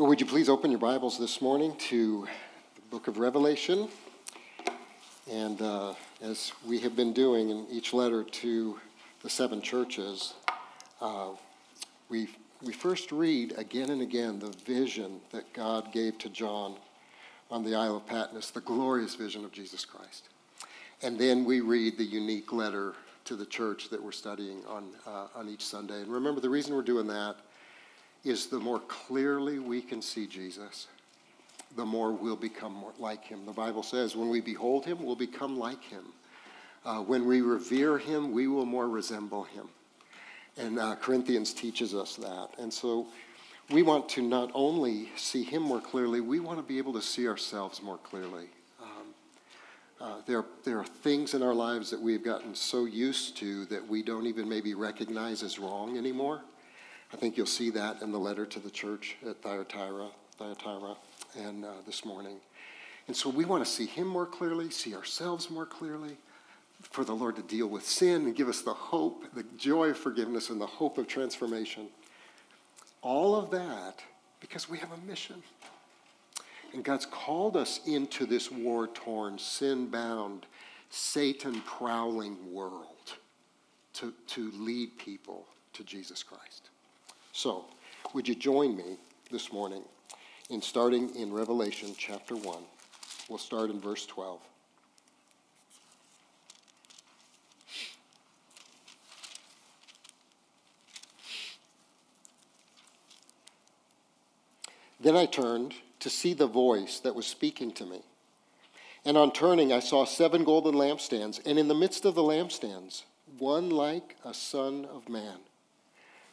Well, would you please open your Bibles this morning to the book of Revelation? And uh, as we have been doing in each letter to the seven churches, uh, we, we first read again and again the vision that God gave to John on the Isle of Patmos, the glorious vision of Jesus Christ. And then we read the unique letter to the church that we're studying on, uh, on each Sunday. And remember, the reason we're doing that is the more clearly we can see Jesus, the more we'll become more like him. The Bible says when we behold him, we'll become like him. Uh, when we revere him, we will more resemble him. And uh, Corinthians teaches us that. And so we want to not only see him more clearly, we want to be able to see ourselves more clearly. Um, uh, there, there are things in our lives that we've gotten so used to that we don't even maybe recognize as wrong anymore. I think you'll see that in the letter to the church at Thyatira, Thyatira and uh, this morning. And so we want to see him more clearly, see ourselves more clearly, for the Lord to deal with sin and give us the hope, the joy of forgiveness, and the hope of transformation. All of that because we have a mission. And God's called us into this war torn, sin bound, Satan prowling world to, to lead people to Jesus Christ. So, would you join me this morning in starting in Revelation chapter 1? We'll start in verse 12. Then I turned to see the voice that was speaking to me. And on turning, I saw seven golden lampstands, and in the midst of the lampstands, one like a son of man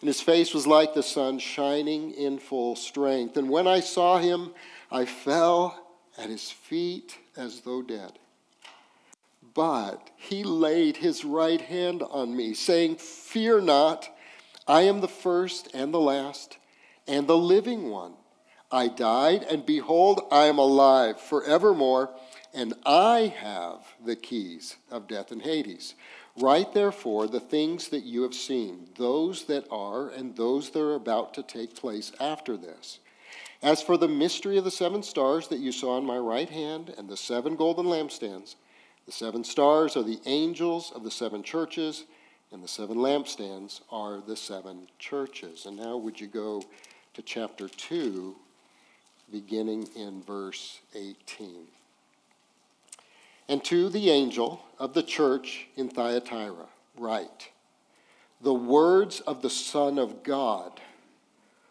and his face was like the sun shining in full strength. And when I saw him, I fell at his feet as though dead. But he laid his right hand on me, saying, Fear not, I am the first and the last and the living one. I died, and behold, I am alive forevermore, and I have the keys of death and Hades. Write therefore the things that you have seen, those that are, and those that are about to take place after this. As for the mystery of the seven stars that you saw in my right hand, and the seven golden lampstands, the seven stars are the angels of the seven churches, and the seven lampstands are the seven churches. And now, would you go to chapter 2, beginning in verse 18? And to the angel of the church in Thyatira, write the words of the Son of God,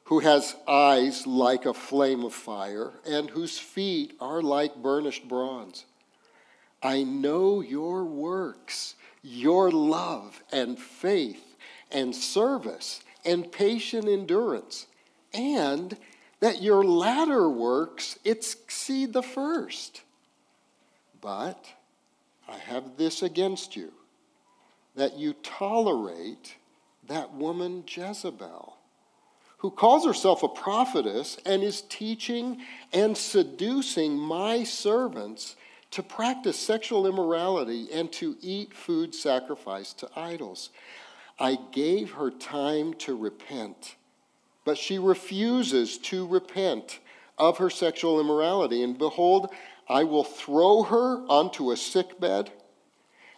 who has eyes like a flame of fire, and whose feet are like burnished bronze. I know your works, your love and faith and service and patient endurance, and that your latter works exceed the first. But I have this against you that you tolerate that woman Jezebel, who calls herself a prophetess and is teaching and seducing my servants to practice sexual immorality and to eat food sacrificed to idols. I gave her time to repent, but she refuses to repent of her sexual immorality. And behold, I will throw her onto a sick bed,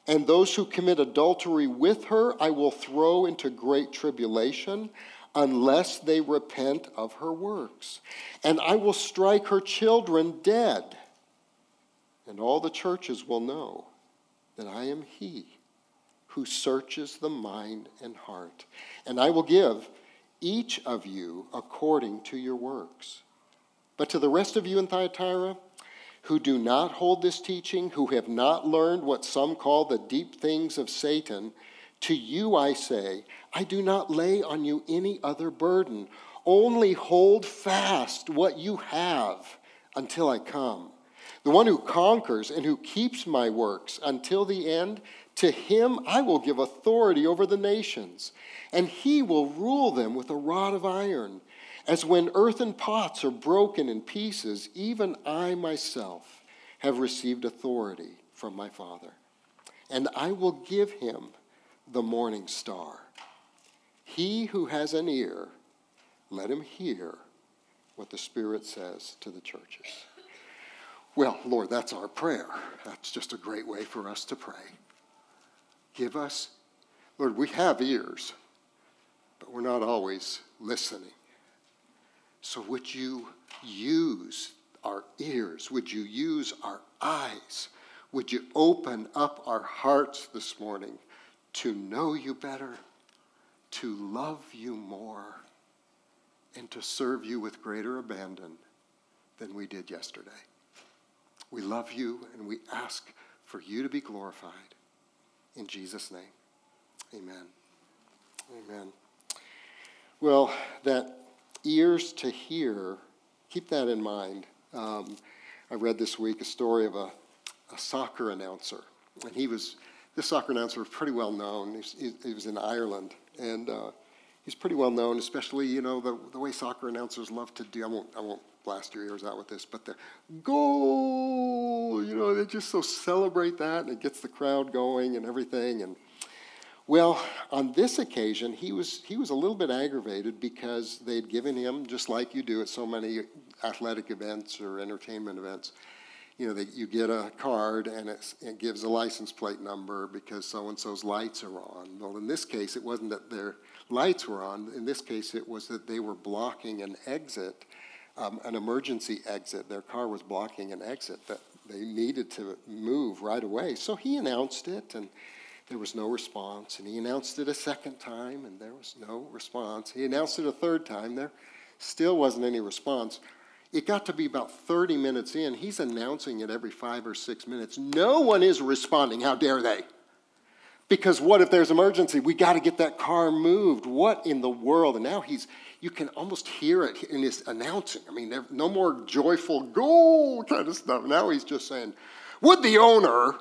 and those who commit adultery with her I will throw into great tribulation unless they repent of her works. And I will strike her children dead, and all the churches will know that I am He who searches the mind and heart. And I will give each of you according to your works. But to the rest of you in Thyatira, who do not hold this teaching, who have not learned what some call the deep things of Satan, to you I say, I do not lay on you any other burden. Only hold fast what you have until I come. The one who conquers and who keeps my works until the end, to him I will give authority over the nations, and he will rule them with a rod of iron. As when earthen pots are broken in pieces, even I myself have received authority from my Father. And I will give him the morning star. He who has an ear, let him hear what the Spirit says to the churches. Well, Lord, that's our prayer. That's just a great way for us to pray. Give us, Lord, we have ears, but we're not always listening. So would you use our ears? Would you use our eyes? Would you open up our hearts this morning to know you better, to love you more, and to serve you with greater abandon than we did yesterday? We love you and we ask for you to be glorified. In Jesus' name, amen. Amen. Well, that ears to hear, keep that in mind. Um, I read this week a story of a, a, soccer announcer, and he was this soccer announcer was pretty well known. He, he was in Ireland, and uh, he's pretty well known, especially you know the, the way soccer announcers love to do. I won't I won't blast your ears out with this, but the goal, you know, they just so celebrate that, and it gets the crowd going and everything, and well, on this occasion, he was, he was a little bit aggravated because they'd given him, just like you do at so many athletic events or entertainment events, you know, they, you get a card and it gives a license plate number because so and so's lights are on. Well, in this case, it wasn't that their lights were on. In this case, it was that they were blocking an exit, um, an emergency exit. Their car was blocking an exit that they needed to move right away. So he announced it and there was no response. And he announced it a second time, and there was no response. He announced it a third time, there still wasn't any response. It got to be about 30 minutes in. He's announcing it every five or six minutes. No one is responding. How dare they? Because what if there's emergency? We got to get that car moved. What in the world? And now he's, you can almost hear it in his announcing. I mean, no more joyful goal kind of stuff. Now he's just saying, would the owner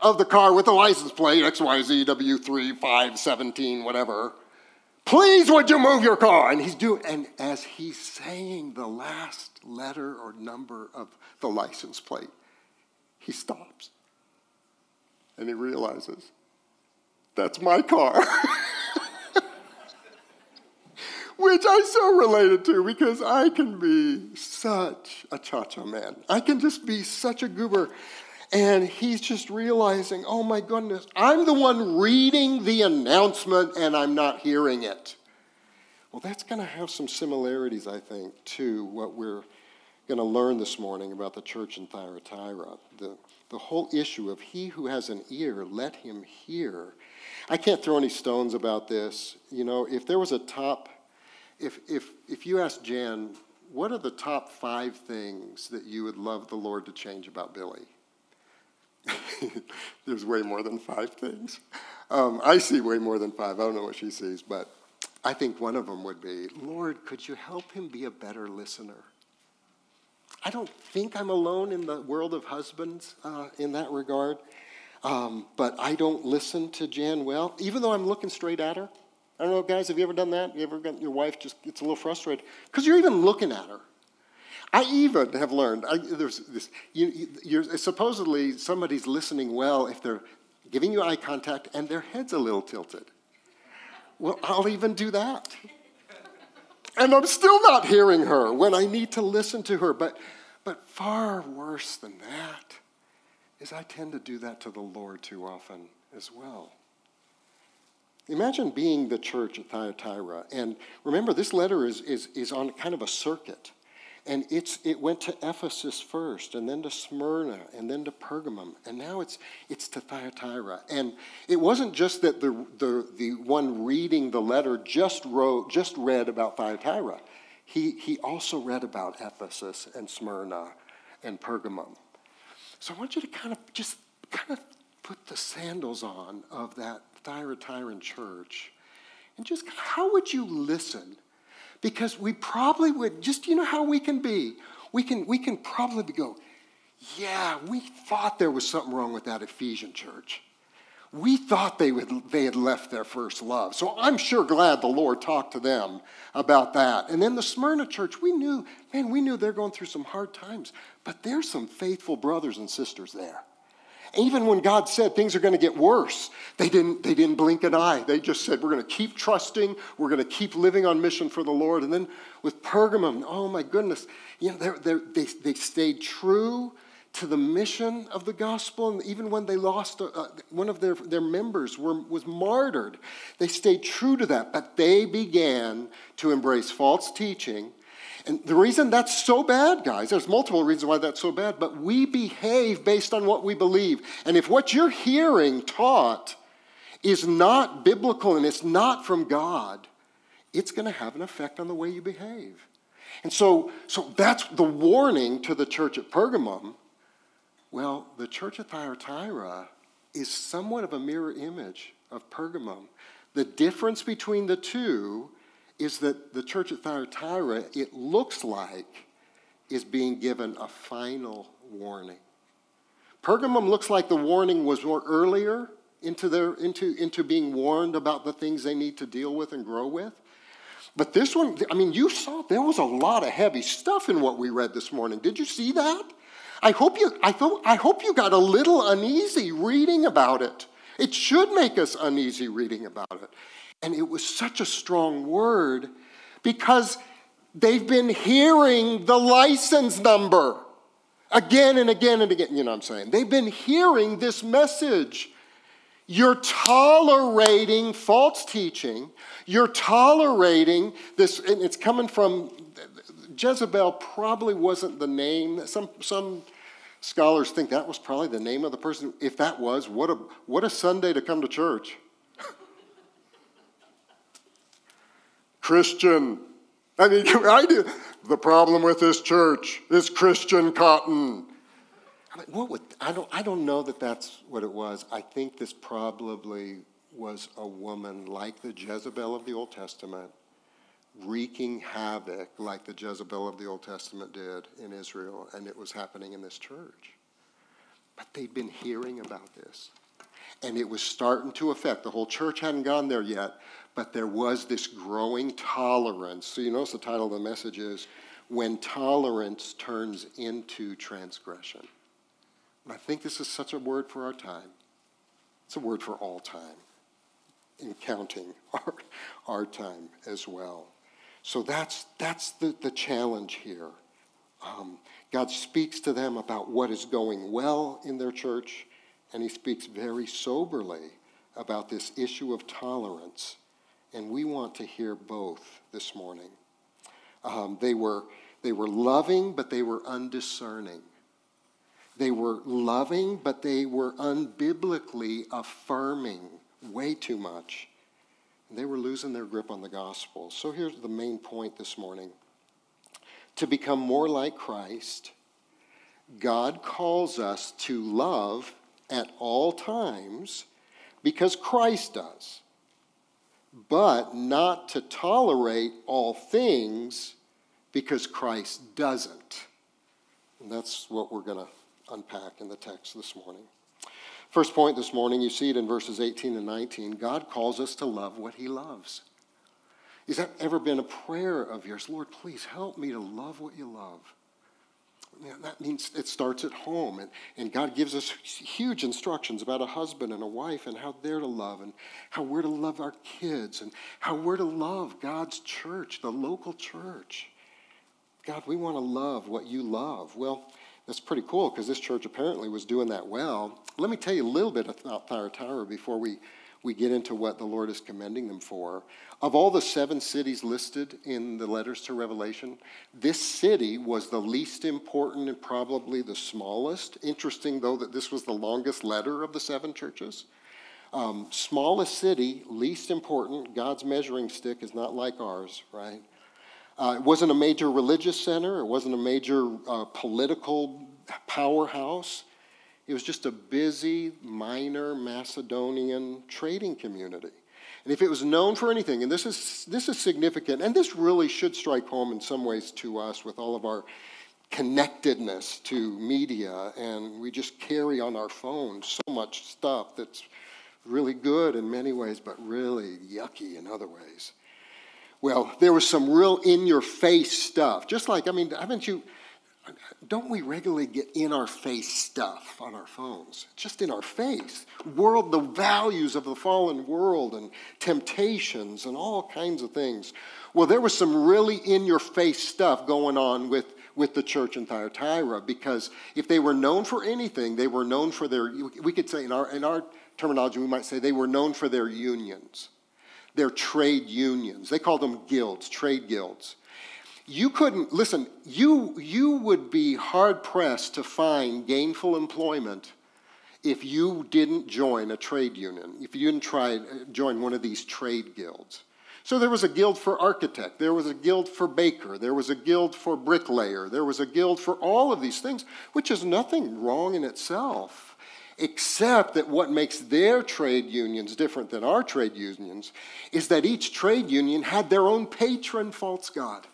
of the car with the license plate XYZ W3517, whatever. Please, would you move your car? And he's doing, and as he's saying the last letter or number of the license plate, he stops and he realizes that's my car. Which I so related to because I can be such a cha cha man. I can just be such a goober. And he's just realizing, oh my goodness, I'm the one reading the announcement and I'm not hearing it. Well, that's going to have some similarities, I think, to what we're going to learn this morning about the church in Thyatira. The, the whole issue of he who has an ear, let him hear. I can't throw any stones about this. You know, if there was a top, if, if, if you asked Jan, what are the top five things that you would love the Lord to change about Billy? There's way more than five things. Um, I see way more than five. I don't know what she sees, but I think one of them would be Lord, could you help him be a better listener? I don't think I'm alone in the world of husbands uh, in that regard, um, but I don't listen to Jan well, even though I'm looking straight at her. I don't know, guys, have you ever done that? You ever got your wife just gets a little frustrated? Because you're even looking at her. I even have learned, I, there's this, you, you're, supposedly somebody's listening well if they're giving you eye contact and their head's a little tilted. Well, I'll even do that. And I'm still not hearing her when I need to listen to her. But, but far worse than that is I tend to do that to the Lord too often as well. Imagine being the church at Thyatira. And remember, this letter is, is, is on kind of a circuit. And it's, it went to Ephesus first, and then to Smyrna, and then to Pergamum, and now it's, it's to Thyatira. And it wasn't just that the, the, the one reading the letter just, wrote, just read about Thyatira. He, he also read about Ephesus and Smyrna and Pergamum. So I want you to kind of just kind of put the sandals on of that Thyatiran church and just how would you listen because we probably would, just you know how we can be. we can, we can probably go, yeah, we thought there was something wrong with that Ephesian church. We thought they, would, they had left their first love. So I'm sure glad the Lord talked to them about that. And then the Smyrna church, we knew, man, we knew they're going through some hard times, but there's some faithful brothers and sisters there. Even when God said things are going to get worse, they didn't, they didn't blink an eye. They just said, We're going to keep trusting. We're going to keep living on mission for the Lord. And then with Pergamum, oh my goodness, you know, they're, they're, they they stayed true to the mission of the gospel. And even when they lost uh, one of their, their members were, was martyred, they stayed true to that. But they began to embrace false teaching and the reason that's so bad, guys, there's multiple reasons why that's so bad, but we behave based on what we believe. And if what you're hearing taught is not biblical and it's not from God, it's going to have an effect on the way you behave. And so, so that's the warning to the church at Pergamum. Well, the church at Thyatira is somewhat of a mirror image of Pergamum. The difference between the two is that the church at Thyatira, it looks like, is being given a final warning. Pergamum looks like the warning was more earlier into, their, into, into being warned about the things they need to deal with and grow with. But this one, I mean, you saw there was a lot of heavy stuff in what we read this morning. Did you see that? I hope you, I, thought, I hope you got a little uneasy reading about it. It should make us uneasy reading about it. And it was such a strong word because they've been hearing the license number again and again and again. You know what I'm saying? They've been hearing this message. You're tolerating false teaching. You're tolerating this, and it's coming from Jezebel, probably wasn't the name. Some, some scholars think that was probably the name of the person. If that was, what a, what a Sunday to come to church. Christian. I mean, I do. The problem with this church is Christian cotton. I mean, what would, I, don't, I don't know that that's what it was. I think this probably was a woman like the Jezebel of the Old Testament, wreaking havoc like the Jezebel of the Old Testament did in Israel, and it was happening in this church. But they'd been hearing about this. And it was starting to affect. The whole church hadn't gone there yet, but there was this growing tolerance. So you notice the title of the message is When Tolerance Turns into Transgression. And I think this is such a word for our time. It's a word for all time, in counting our, our time as well. So that's, that's the, the challenge here. Um, God speaks to them about what is going well in their church, and he speaks very soberly about this issue of tolerance and we want to hear both this morning. Um, they, were, they were loving, but they were undiscerning. They were loving, but they were unbiblically affirming way too much. They were losing their grip on the gospel. So here's the main point this morning to become more like Christ, God calls us to love at all times because Christ does but not to tolerate all things because Christ doesn't. And that's what we're going to unpack in the text this morning. First point this morning, you see it in verses 18 and 19. God calls us to love what he loves. Has that ever been a prayer of yours? Lord, please help me to love what you love that means it starts at home. And, and God gives us huge instructions about a husband and a wife and how they're to love and how we're to love our kids and how we're to love God's church, the local church. God, we want to love what you love. Well, that's pretty cool because this church apparently was doing that well. Let me tell you a little bit about Thyatira before we we get into what the Lord is commending them for. Of all the seven cities listed in the letters to Revelation, this city was the least important and probably the smallest. Interesting, though, that this was the longest letter of the seven churches. Um, smallest city, least important. God's measuring stick is not like ours, right? Uh, it wasn't a major religious center, it wasn't a major uh, political powerhouse. It was just a busy, minor Macedonian trading community. And if it was known for anything, and this is, this is significant, and this really should strike home in some ways to us with all of our connectedness to media, and we just carry on our phones so much stuff that's really good in many ways, but really yucky in other ways. Well, there was some real in your face stuff. Just like, I mean, haven't you, don't we regularly get in our face stuff on our phones? Just in our face. World, the values of the fallen world and temptations and all kinds of things. Well, there was some really in your face stuff going on with, with the church in Thyatira because if they were known for anything, they were known for their, we could say in our, in our terminology, we might say they were known for their unions, their trade unions. They called them guilds, trade guilds you couldn't listen you you would be hard pressed to find gainful employment if you didn't join a trade union if you didn't try join one of these trade guilds. So there was a guild for architect there was a guild for baker there was a guild for bricklayer there was a guild for all of these things which is nothing wrong in itself except that what makes their trade unions different than our trade unions is that each trade union had their own patron false god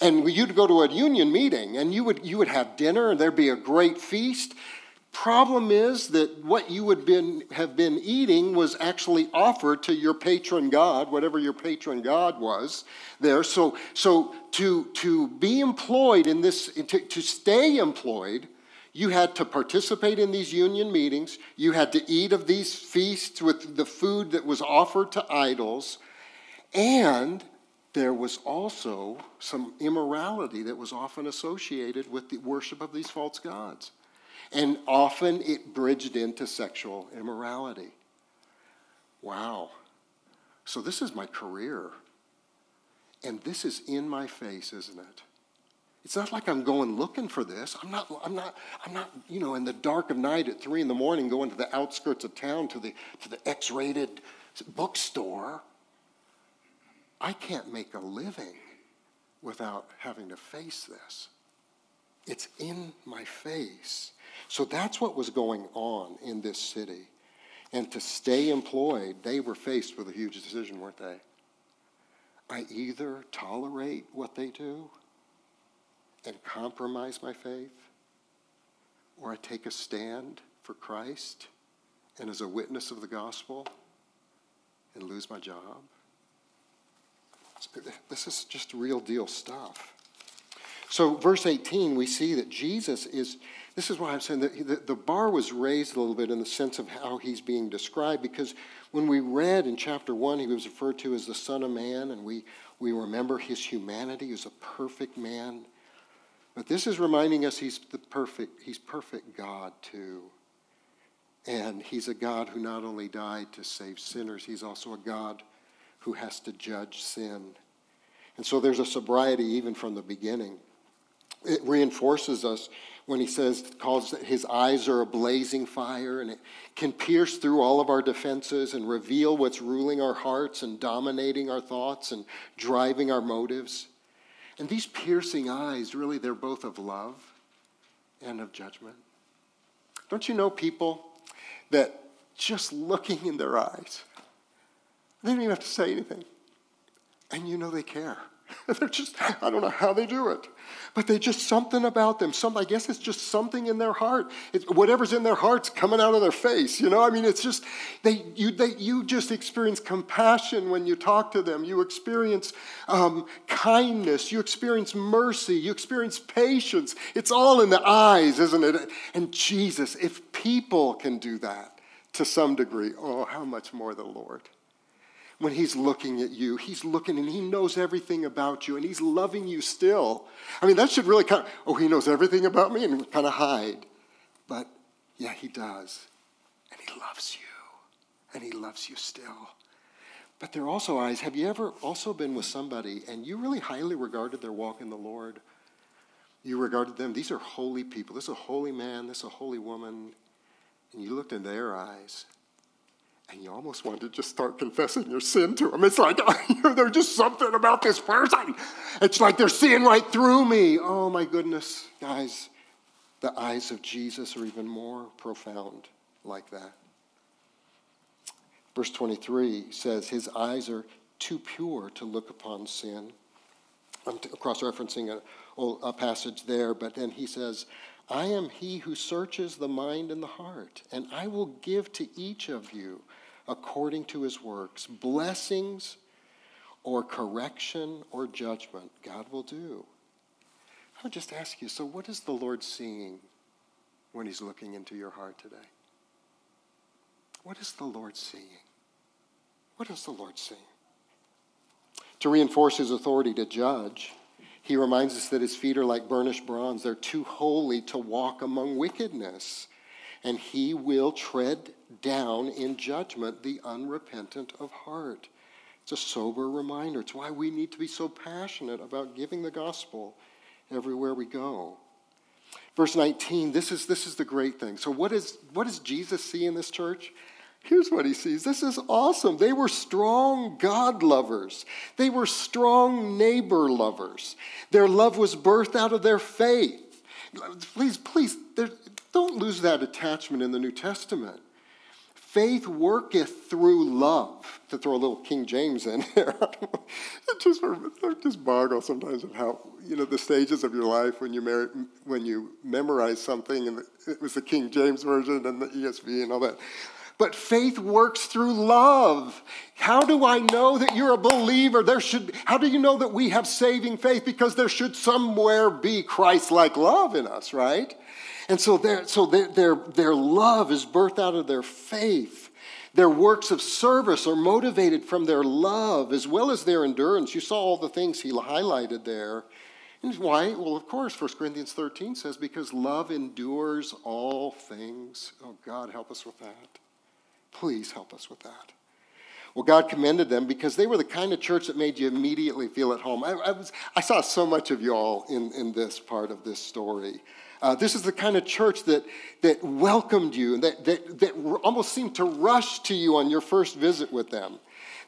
and you'd go to a union meeting and you would, you would have dinner and there'd be a great feast. Problem is that what you would been, have been eating was actually offered to your patron god, whatever your patron god was there. So, so to, to be employed in this, to, to stay employed, you had to participate in these union meetings. You had to eat of these feasts with the food that was offered to idols. And there was also some immorality that was often associated with the worship of these false gods. And often it bridged into sexual immorality. Wow. So this is my career. And this is in my face, isn't it? It's not like I'm going looking for this. I'm not, I'm not, I'm not, you know, in the dark of night at three in the morning going to the outskirts of town to the, to the X-rated bookstore I can't make a living without having to face this. It's in my face. So that's what was going on in this city. And to stay employed, they were faced with a huge decision, weren't they? I either tolerate what they do and compromise my faith, or I take a stand for Christ and as a witness of the gospel and lose my job. This is just real deal stuff. So, verse 18, we see that Jesus is, this is why I'm saying that the, the bar was raised a little bit in the sense of how he's being described, because when we read in chapter 1, he was referred to as the Son of Man, and we, we remember his humanity. He was a perfect man. But this is reminding us he's the perfect, he's perfect God too. And he's a God who not only died to save sinners, he's also a God who has to judge sin. And so there's a sobriety even from the beginning. It reinforces us when he says, calls his eyes are a blazing fire, and it can pierce through all of our defenses and reveal what's ruling our hearts and dominating our thoughts and driving our motives. And these piercing eyes, really, they're both of love and of judgment. Don't you know people that just looking in their eyes, they don't even have to say anything. And you know they care. They're just, I don't know how they do it. But they just something about them. Some, I guess it's just something in their heart. It's, whatever's in their heart's coming out of their face. You know, I mean, it's just, they, you, they, you just experience compassion when you talk to them. You experience um, kindness. You experience mercy. You experience patience. It's all in the eyes, isn't it? And Jesus, if people can do that to some degree, oh, how much more the Lord when he's looking at you. He's looking and he knows everything about you and he's loving you still. I mean, that should really kind of, oh, he knows everything about me and kind of hide. But yeah, he does. And he loves you. And he loves you still. But there are also eyes. Have you ever also been with somebody and you really highly regarded their walk in the Lord? You regarded them, these are holy people. This is a holy man, this is a holy woman. And you looked in their eyes and you almost want to just start confessing your sin to them. It's like, there's just something about this person. It's like they're seeing right through me. Oh my goodness, guys, the eyes of Jesus are even more profound like that. Verse 23 says, His eyes are too pure to look upon sin. I'm cross referencing an a passage there, but then he says, I am he who searches the mind and the heart, and I will give to each of you according to his works blessings or correction or judgment. God will do. I would just ask you so, what is the Lord seeing when he's looking into your heart today? What is the Lord seeing? What is the Lord seeing? To reinforce his authority to judge, he reminds us that his feet are like burnished bronze. They're too holy to walk among wickedness. And he will tread down in judgment the unrepentant of heart. It's a sober reminder. It's why we need to be so passionate about giving the gospel everywhere we go. Verse 19, this is, this is the great thing. So, what, is, what does Jesus see in this church? Here's what he sees. This is awesome. They were strong God lovers. They were strong neighbor lovers. Their love was birthed out of their faith. Please, please, don't lose that attachment in the New Testament. Faith worketh through love. To throw a little King James in there. it just, it just boggle sometimes of how, you know, the stages of your life when you, mar- when you memorize something, and it was the King James Version and the ESV and all that. But faith works through love. How do I know that you're a believer? There should, how do you know that we have saving faith? Because there should somewhere be Christ like love in us, right? And so, their, so their, their, their love is birthed out of their faith. Their works of service are motivated from their love as well as their endurance. You saw all the things he highlighted there. And why? Well, of course, 1 Corinthians 13 says, because love endures all things. Oh, God, help us with that. Please help us with that. Well, God commended them because they were the kind of church that made you immediately feel at home. I, I, was, I saw so much of you all in, in this part of this story. Uh, this is the kind of church that, that welcomed you and that, that, that almost seemed to rush to you on your first visit with them.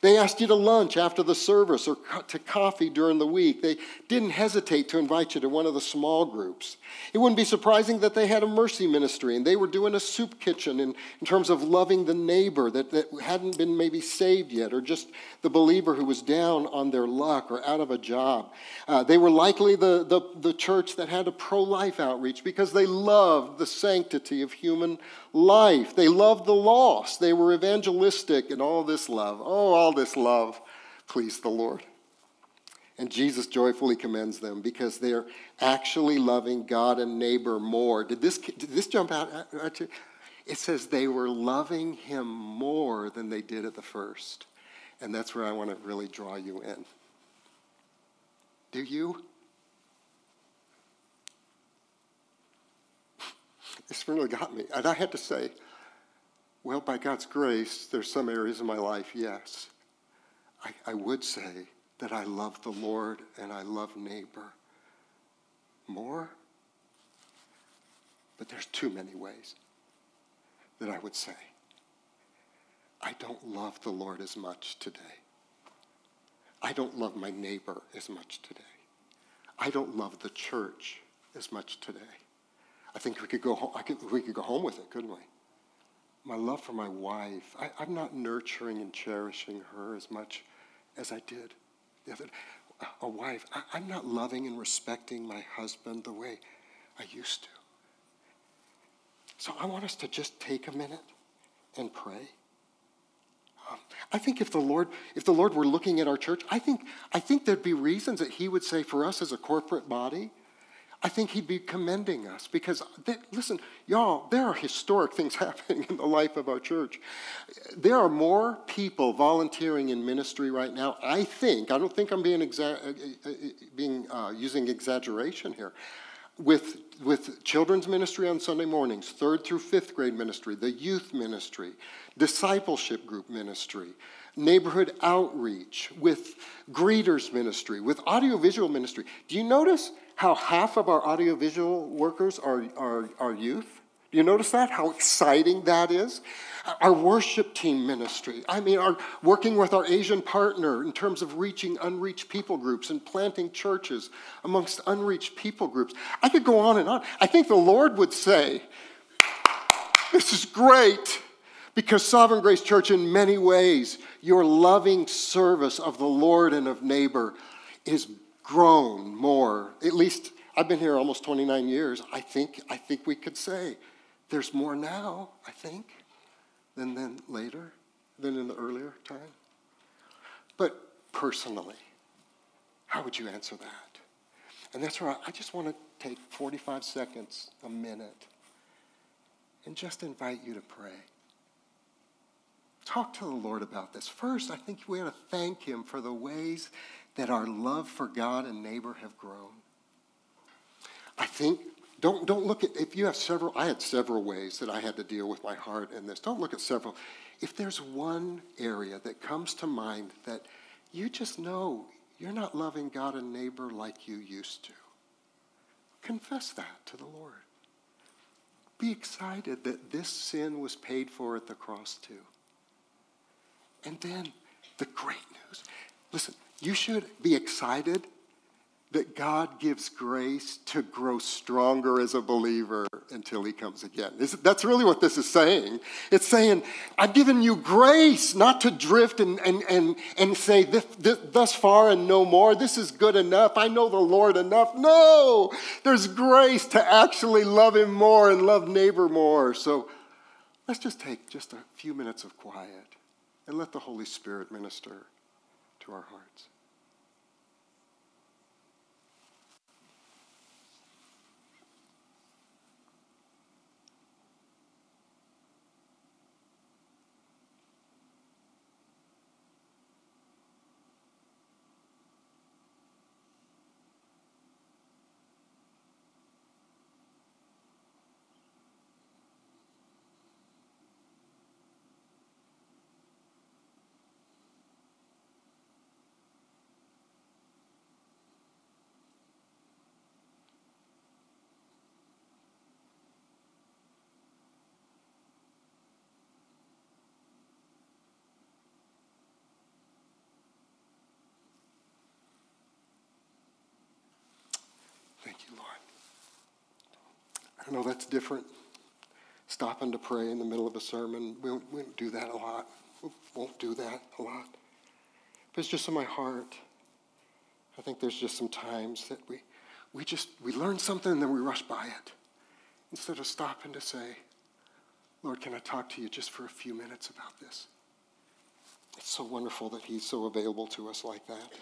They asked you to lunch after the service or to coffee during the week. They didn't hesitate to invite you to one of the small groups. It wouldn't be surprising that they had a mercy ministry and they were doing a soup kitchen in, in terms of loving the neighbor that, that hadn't been maybe saved yet or just the believer who was down on their luck or out of a job. Uh, they were likely the, the, the church that had a pro life outreach because they loved the sanctity of human life. They loved the lost. They were evangelistic and all this love. Oh, all this love pleased the Lord. And Jesus joyfully commends them because they're actually loving God and neighbor more. Did this, did this jump out at you? It says they were loving him more than they did at the first. And that's where I want to really draw you in. Do you? This really got me. And I had to say, well, by God's grace, there's some areas of my life, yes. I, I would say that I love the Lord and I love neighbor more. But there's too many ways that I would say I don't love the Lord as much today. I don't love my neighbor as much today. I don't love the church as much today. I think we could go home, could, we could go home with it, couldn't we? My love for my wife, I, I'm not nurturing and cherishing her as much as I did the other a wife. I, am not loving and respecting my husband the way I used to. So I want us to just take a minute and pray. Um, I think if the Lord, if the Lord were looking at our church, I think, I think there'd be reasons that He would say for us as a corporate body, I think he'd be commending us because, listen, y'all, there are historic things happening in the life of our church. There are more people volunteering in ministry right now. I think, I don't think I'm being, exa- uh, uh, uh, being uh, using exaggeration here. With, with children's ministry on Sunday mornings, third through fifth grade ministry, the youth ministry, discipleship group ministry, neighborhood outreach, with greeters ministry, with audiovisual ministry. Do you notice how half of our audiovisual workers are, are, are youth? Do you notice that? How exciting that is? Our worship team ministry. I mean, our working with our Asian partner in terms of reaching unreached people groups and planting churches amongst unreached people groups. I could go on and on. I think the Lord would say, This is great. Because Sovereign Grace Church, in many ways, your loving service of the Lord and of neighbor is grown more, at least I've been here almost 29 years. I think, I think we could say there's more now, I think, than then later, than in the earlier time. But personally, how would you answer that? And that's where I just want to take 45 seconds, a minute, and just invite you to pray. Talk to the Lord about this. First, I think we ought to thank Him for the ways that our love for God and neighbor have grown. I think don't, don't look at, if you have several, I had several ways that I had to deal with my heart in this. Don't look at several. If there's one area that comes to mind that you just know you're not loving God and neighbor like you used to, confess that to the Lord. Be excited that this sin was paid for at the cross too. And then the great news. Listen, you should be excited that God gives grace to grow stronger as a believer until he comes again. That's really what this is saying. It's saying, I've given you grace not to drift and, and, and, and say, thus far and no more. This is good enough. I know the Lord enough. No, there's grace to actually love him more and love neighbor more. So let's just take just a few minutes of quiet and let the Holy Spirit minister to our hearts. I know that's different. Stopping to pray in the middle of a sermon, we don't, we don't do that a lot. We won't do that a lot. But it's just in my heart. I think there's just some times that we, we just, we learn something and then we rush by it. Instead of stopping to say, Lord, can I talk to you just for a few minutes about this? It's so wonderful that He's so available to us like that.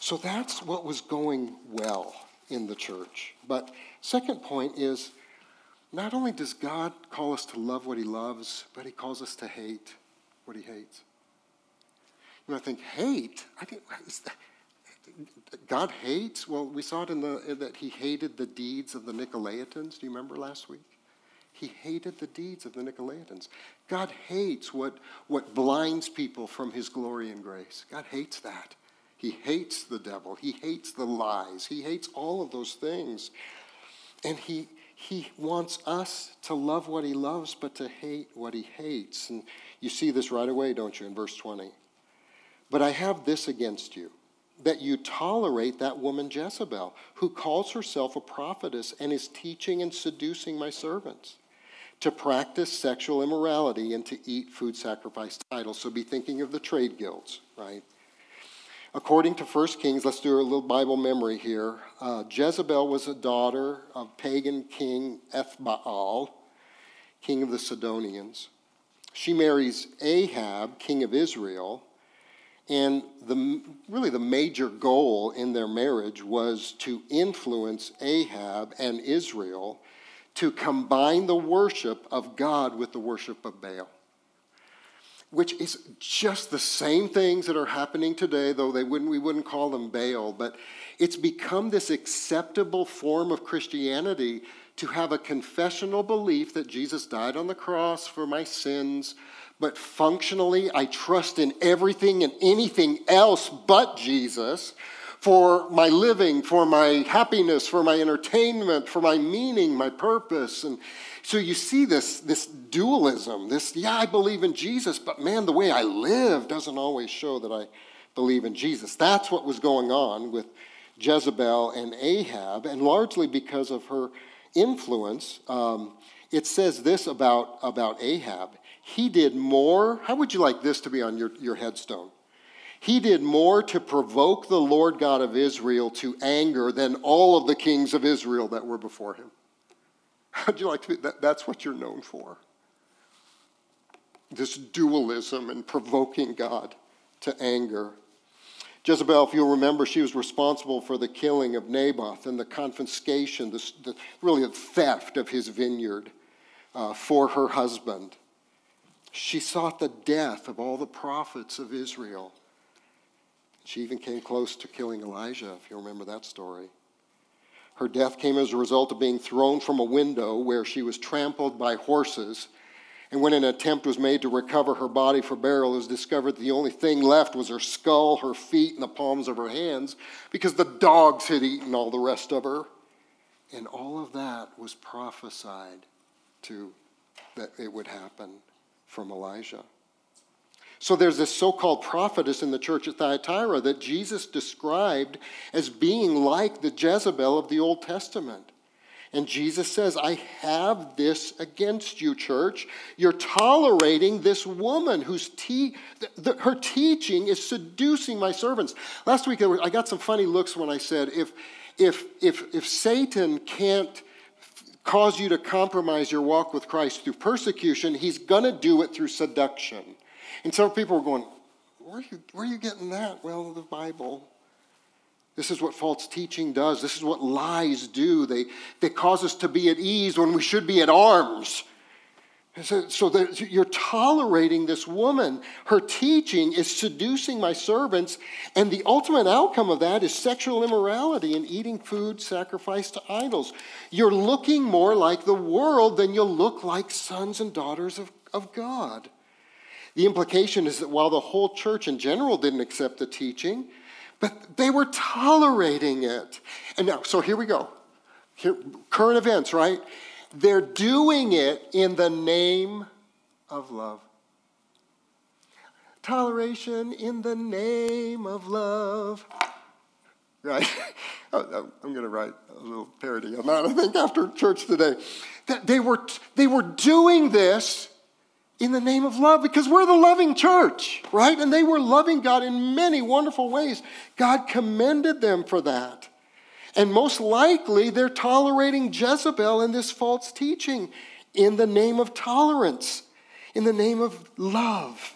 So that's what was going well in the church. But second point is not only does God call us to love what he loves, but he calls us to hate what he hates. You I think hate, I think God hates, well, we saw it in the that he hated the deeds of the Nicolaitans. Do you remember last week? He hated the deeds of the Nicolaitans. God hates what, what blinds people from his glory and grace. God hates that. He hates the devil. He hates the lies. He hates all of those things. And he, he wants us to love what he loves, but to hate what he hates. And you see this right away, don't you, in verse 20? But I have this against you that you tolerate that woman Jezebel, who calls herself a prophetess and is teaching and seducing my servants to practice sexual immorality and to eat food sacrificed idols. So be thinking of the trade guilds, right? According to 1 Kings, let's do a little Bible memory here. Uh, Jezebel was a daughter of pagan king Ethbaal, king of the Sidonians. She marries Ahab, king of Israel, and the, really the major goal in their marriage was to influence Ahab and Israel to combine the worship of God with the worship of Baal which is just the same things that are happening today, though they wouldn't, we wouldn't call them Baal, but it's become this acceptable form of Christianity to have a confessional belief that Jesus died on the cross for my sins, but functionally I trust in everything and anything else but Jesus for my living, for my happiness, for my entertainment, for my meaning, my purpose. And so you see this, this dualism, this, yeah, I believe in Jesus, but man, the way I live doesn't always show that I believe in Jesus. That's what was going on with Jezebel and Ahab, and largely because of her influence. Um, it says this about, about Ahab. He did more, how would you like this to be on your, your headstone? He did more to provoke the Lord God of Israel to anger than all of the kings of Israel that were before him. How'd you like to be? That, that's what you're known for. This dualism and provoking God to anger. Jezebel, if you'll remember, she was responsible for the killing of Naboth and the confiscation, the, the really the theft of his vineyard uh, for her husband. She sought the death of all the prophets of Israel. She even came close to killing Elijah, if you remember that story. Her death came as a result of being thrown from a window where she was trampled by horses. And when an attempt was made to recover her body for burial, it was discovered that the only thing left was her skull, her feet, and the palms of her hands because the dogs had eaten all the rest of her. And all of that was prophesied to that it would happen from Elijah. So there's this so called prophetess in the church at Thyatira that Jesus described as being like the Jezebel of the Old Testament. And Jesus says, I have this against you, church. You're tolerating this woman whose te- the, her teaching is seducing my servants. Last week, I got some funny looks when I said, if, if, if, if Satan can't cause you to compromise your walk with Christ through persecution, he's going to do it through seduction. And so people were going, where are, you, where are you getting that? Well, the Bible. This is what false teaching does. This is what lies do. They, they cause us to be at ease when we should be at arms. So, so you're tolerating this woman. Her teaching is seducing my servants, and the ultimate outcome of that is sexual immorality and eating food sacrificed to idols. You're looking more like the world than you'll look like sons and daughters of, of God. The implication is that while the whole church in general didn't accept the teaching, but they were tolerating it. And now, so here we go. Here, current events, right? They're doing it in the name of love. Toleration in the name of love. Right? Oh, oh, I'm going to write a little parody on that, I think, after church today. That they were, they were doing this in the name of love because we're the loving church, right? And they were loving God in many wonderful ways. God commended them for that. And most likely, they're tolerating Jezebel and this false teaching in the name of tolerance, in the name of love.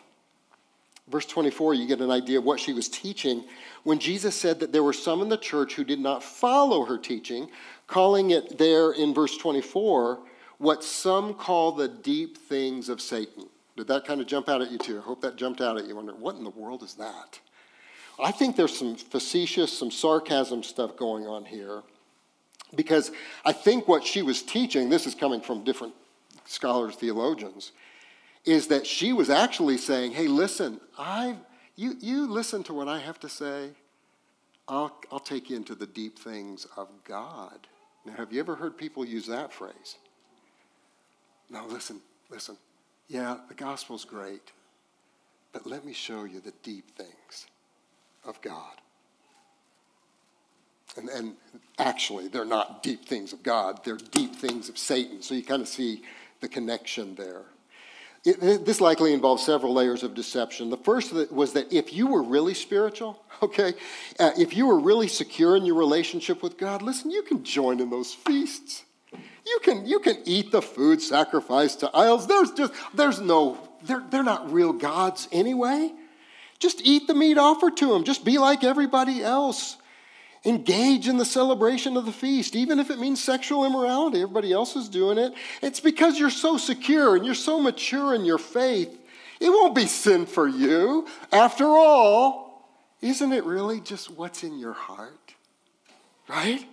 Verse 24, you get an idea of what she was teaching when Jesus said that there were some in the church who did not follow her teaching, calling it there in verse 24 what some call the deep things of Satan. Did that kind of jump out at you too? I hope that jumped out at you. Wonder what in the world is that? I think there's some facetious, some sarcasm stuff going on here because I think what she was teaching, this is coming from different scholars, theologians, is that she was actually saying, hey, listen, I, you, you listen to what I have to say, I'll, I'll take you into the deep things of God. Now, have you ever heard people use that phrase? No, listen, listen. Yeah, the gospel's great, but let me show you the deep things of God. And, and actually, they're not deep things of God, they're deep things of Satan. So you kind of see the connection there. It, this likely involves several layers of deception. The first was that if you were really spiritual, okay, uh, if you were really secure in your relationship with God, listen, you can join in those feasts. You can, you can eat the food sacrificed to idols. There's just, there's no, they're, they're not real gods anyway. Just eat the meat offered to them. Just be like everybody else. Engage in the celebration of the feast, even if it means sexual immorality. Everybody else is doing it. It's because you're so secure and you're so mature in your faith. It won't be sin for you. After all, isn't it really just what's in your heart? Right?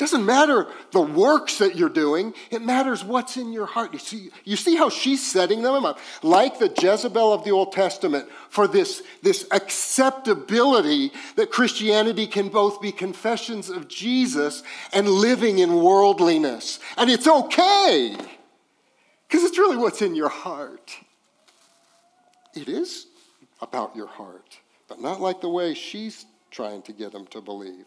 Doesn't matter the works that you're doing, it matters what's in your heart. You see, you see how she's setting them up? Like the Jezebel of the Old Testament, for this, this acceptability that Christianity can both be confessions of Jesus and living in worldliness. And it's okay, because it's really what's in your heart. It is about your heart, but not like the way she's trying to get them to believe.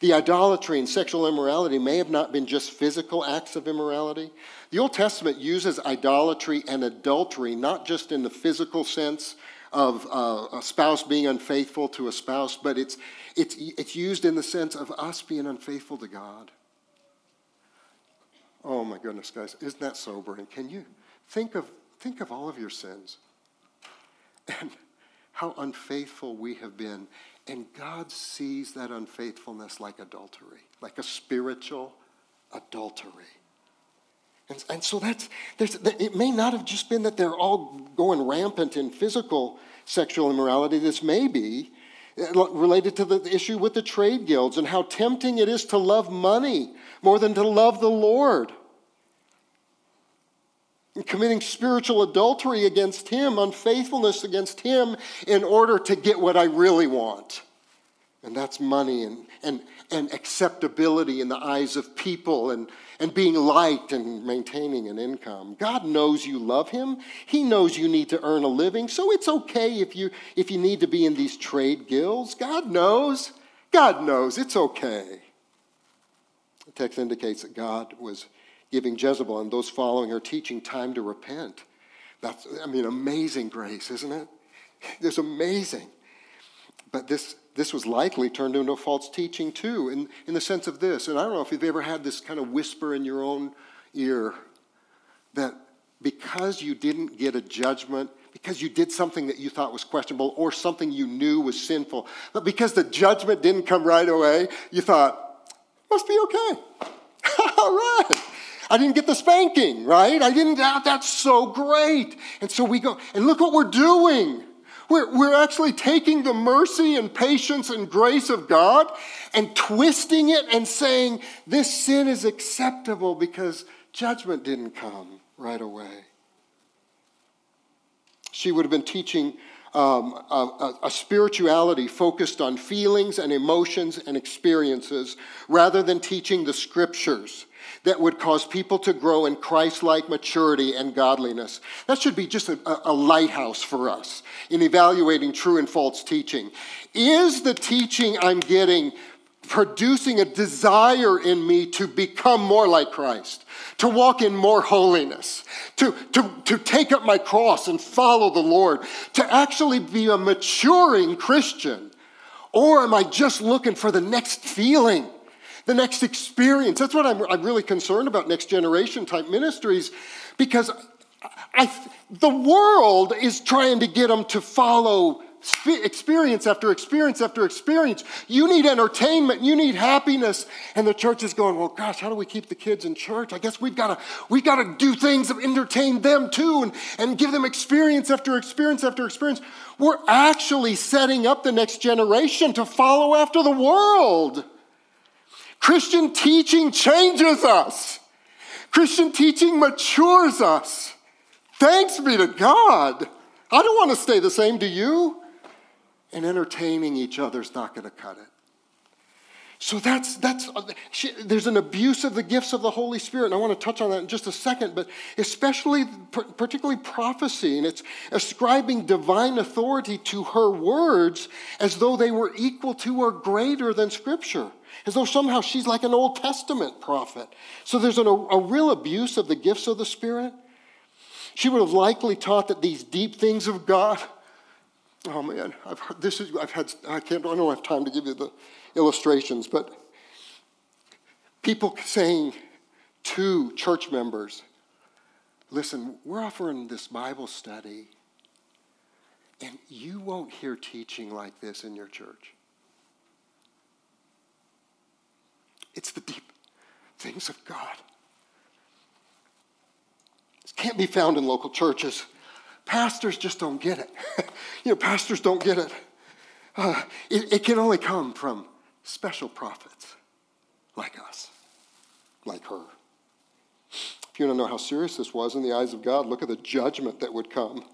The idolatry and sexual immorality may have not been just physical acts of immorality. The Old Testament uses idolatry and adultery not just in the physical sense of uh, a spouse being unfaithful to a spouse, but it's, it's, it's used in the sense of us being unfaithful to God. Oh my goodness, guys, isn't that sobering? Can you think of, think of all of your sins and how unfaithful we have been? And God sees that unfaithfulness like adultery, like a spiritual adultery. And, and so that's, there's. it may not have just been that they're all going rampant in physical sexual immorality. This may be uh, related to the issue with the trade guilds and how tempting it is to love money more than to love the Lord. And committing spiritual adultery against Him, unfaithfulness against Him, in order to get what I really want. And that's money and, and, and acceptability in the eyes of people and, and being liked and maintaining an income. God knows you love Him. He knows you need to earn a living. So it's okay if you, if you need to be in these trade guilds. God knows. God knows. It's okay. The text indicates that God was giving Jezebel and those following her teaching time to repent. That's, I mean, amazing grace, isn't it? It's amazing. But this this was likely turned into a false teaching too, in, in the sense of this. And I don't know if you've ever had this kind of whisper in your own ear that because you didn't get a judgment, because you did something that you thought was questionable or something you knew was sinful, but because the judgment didn't come right away, you thought, must be okay. All right. I didn't get the spanking, right? I didn't, that's so great. And so we go, and look what we're doing. We're, we're actually taking the mercy and patience and grace of God and twisting it and saying this sin is acceptable because judgment didn't come right away. She would have been teaching um, a, a, spirituality focused on feelings and emotions and experiences rather than teaching the scriptures that would cause people to grow in Christ like maturity and godliness. That should be just a, a, lighthouse for us in evaluating true and false teaching. Is the teaching I'm getting producing a desire in me to become more like Christ, to walk in more holiness, to, to, to take up my cross and follow the Lord, to actually be a maturing Christian? Or am I just looking for the next feeling? The next experience. That's what I'm, I'm really concerned about next generation type ministries because I, the world is trying to get them to follow experience after experience after experience. You need entertainment, you need happiness. And the church is going, well, gosh, how do we keep the kids in church? I guess we've got to we've got to do things that entertain them too and, and give them experience after experience after experience. We're actually setting up the next generation to follow after the world. Christian teaching changes us. Christian teaching matures us. Thanks be to God. I don't want to stay the same, do you? And entertaining each other is not going to cut it. So that's, that's there's an abuse of the gifts of the Holy Spirit, and I want to touch on that in just a second, but especially, particularly prophecy, and it's ascribing divine authority to her words as though they were equal to or greater than Scripture as though somehow she's like an Old Testament prophet. So there's an, a, real abuse of the gifts of the Spirit. She would have likely taught that these deep things of God. Oh man, I've heard, this is I've had I can't I don't have time to give you the illustrations, but people saying to church members, listen, we're offering this Bible study, and you won't hear teaching like this in your church. It's the deep things of God. This can't be found in local churches. Pastors just don't get it. you know, pastors don't get it. Uh, it. It can only come from special prophets like us, like her. If you want to know how serious this was in the eyes of God, look at the judgment that would come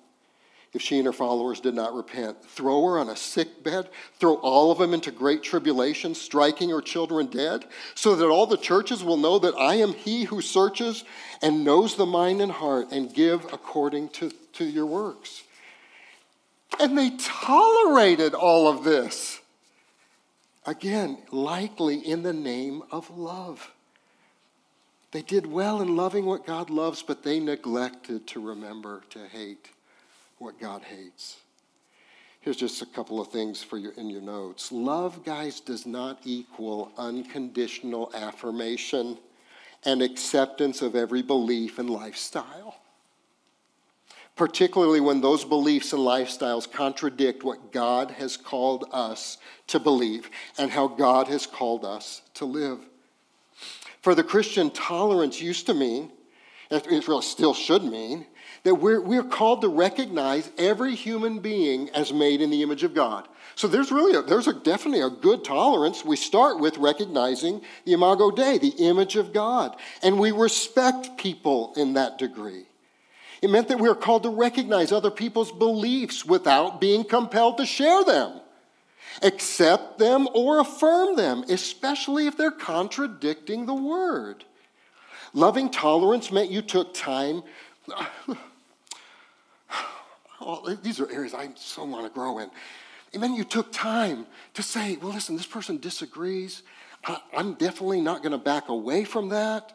if she and her followers did not repent. Throw her on a sick bed, throw all of them into great tribulation, striking her children dead, so that all the churches will know that I am he who searches and knows the mind and heart, and give according to, to your works. And they tolerated all of this. Again, likely in the name of love. They did well in loving what God loves, but they neglected to remember to hate what God hates. Here's just a couple of things for you in your notes. Love, guys, does not equal unconditional affirmation and acceptance of every belief and lifestyle. Particularly when those beliefs and lifestyles contradict what God has called us to believe and how God has called us to live. For the Christian, tolerance used to mean, it really still should mean, that we're, we're called to recognize every human being as made in the image of God. So there's really a, there's a, definitely a good tolerance. We start with recognizing the Imago Dei, the image of God, and we respect people in that degree. It meant that we are called to recognize other people's beliefs without being compelled to share them, accept them, or affirm them, especially if they're contradicting the word. Loving tolerance meant you took time oh, these are areas I so want to grow in. And then you took time to say, well, listen, this person disagrees. I'm definitely not going to back away from that.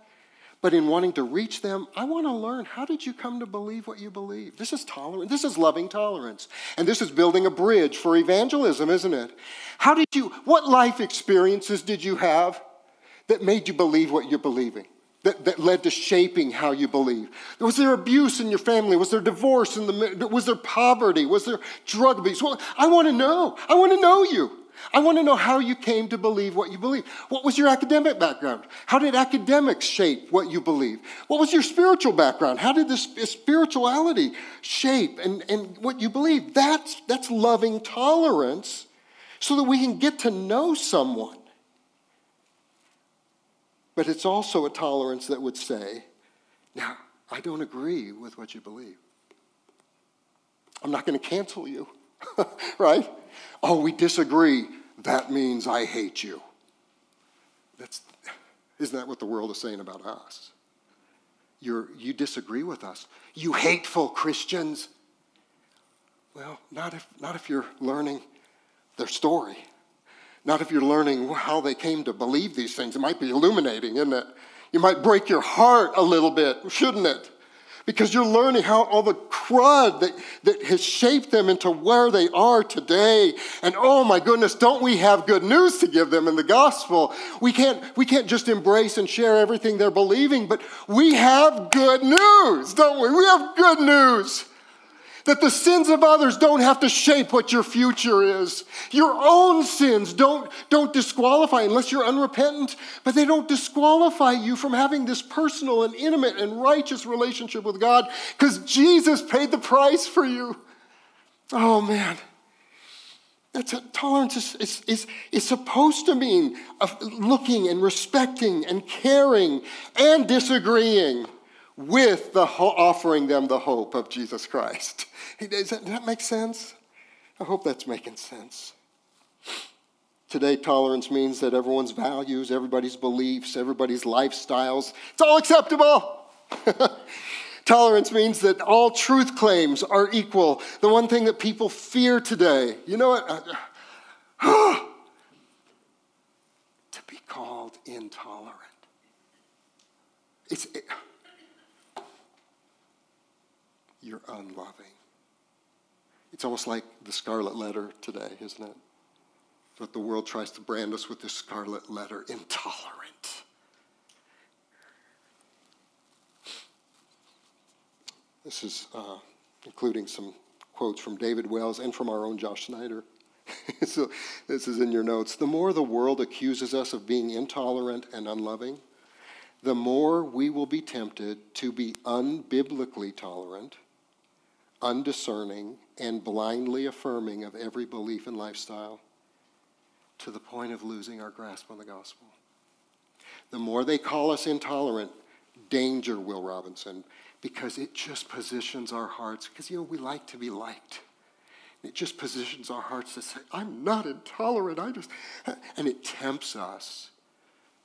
But in wanting to reach them, I want to learn how did you come to believe what you believe? This is tolerance. This is loving tolerance. And this is building a bridge for evangelism, isn't it? How did you, what life experiences did you have that made you believe what you're believing? That, that led to shaping how you believe? Was there abuse in your family? Was there divorce? In the, was there poverty? Was there drug abuse? Well, I want to know. I want to know you. I want to know how you came to believe what you believe. What was your academic background? How did academics shape what you believe? What was your spiritual background? How did this spirituality shape and, and what you believe? That's, that's loving tolerance so that we can get to know someone. But it's also a tolerance that would say, now, I don't agree with what you believe. I'm not going to cancel you, right? Oh, we disagree. That means I hate you. That's, isn't that what the world is saying about us? You're, you disagree with us. You hateful Christians. Well, not if, not if you're learning their story. Not if you're learning how they came to believe these things. It might be illuminating, isn't it? You might break your heart a little bit, shouldn't it? Because you're learning how all the crud that, that has shaped them into where they are today. And oh my goodness, don't we have good news to give them in the gospel? We can't, we can't just embrace and share everything they're believing, but we have good news, don't we? We have good news that the sins of others don't have to shape what your future is. Your own sins don't, don't disqualify unless you're unrepentant, but they don't disqualify you from having this personal and intimate and righteous relationship with God because Jesus paid the price for you. Oh man. That's a, tolerance is, is, is, is supposed to mean of looking and respecting and caring and disagreeing with the ho- offering them the hope of Jesus Christ. Does that, does that make sense? I hope that's making sense. Today, tolerance means that everyone's values, everybody's beliefs, everybody's lifestyles, it's all acceptable. tolerance means that all truth claims are equal. The one thing that people fear today, you know what? to be called intolerant. It's, it, you're unloving. It's almost like the scarlet letter today, isn't it? But the world tries to brand us with this scarlet letter intolerant. This is uh, including some quotes from David Wells and from our own Josh Snyder. so this is in your notes. The more the world accuses us of being intolerant and unloving, the more we will be tempted to be unbiblically tolerant undiscerning, and blindly affirming of every belief and lifestyle to the point of losing our grasp on the gospel. The more they call us intolerant, danger, Will Robinson, because it just positions our hearts, because, you know, we like to be liked. It just positions our hearts to say, I'm not intolerant, I just, and it tempts us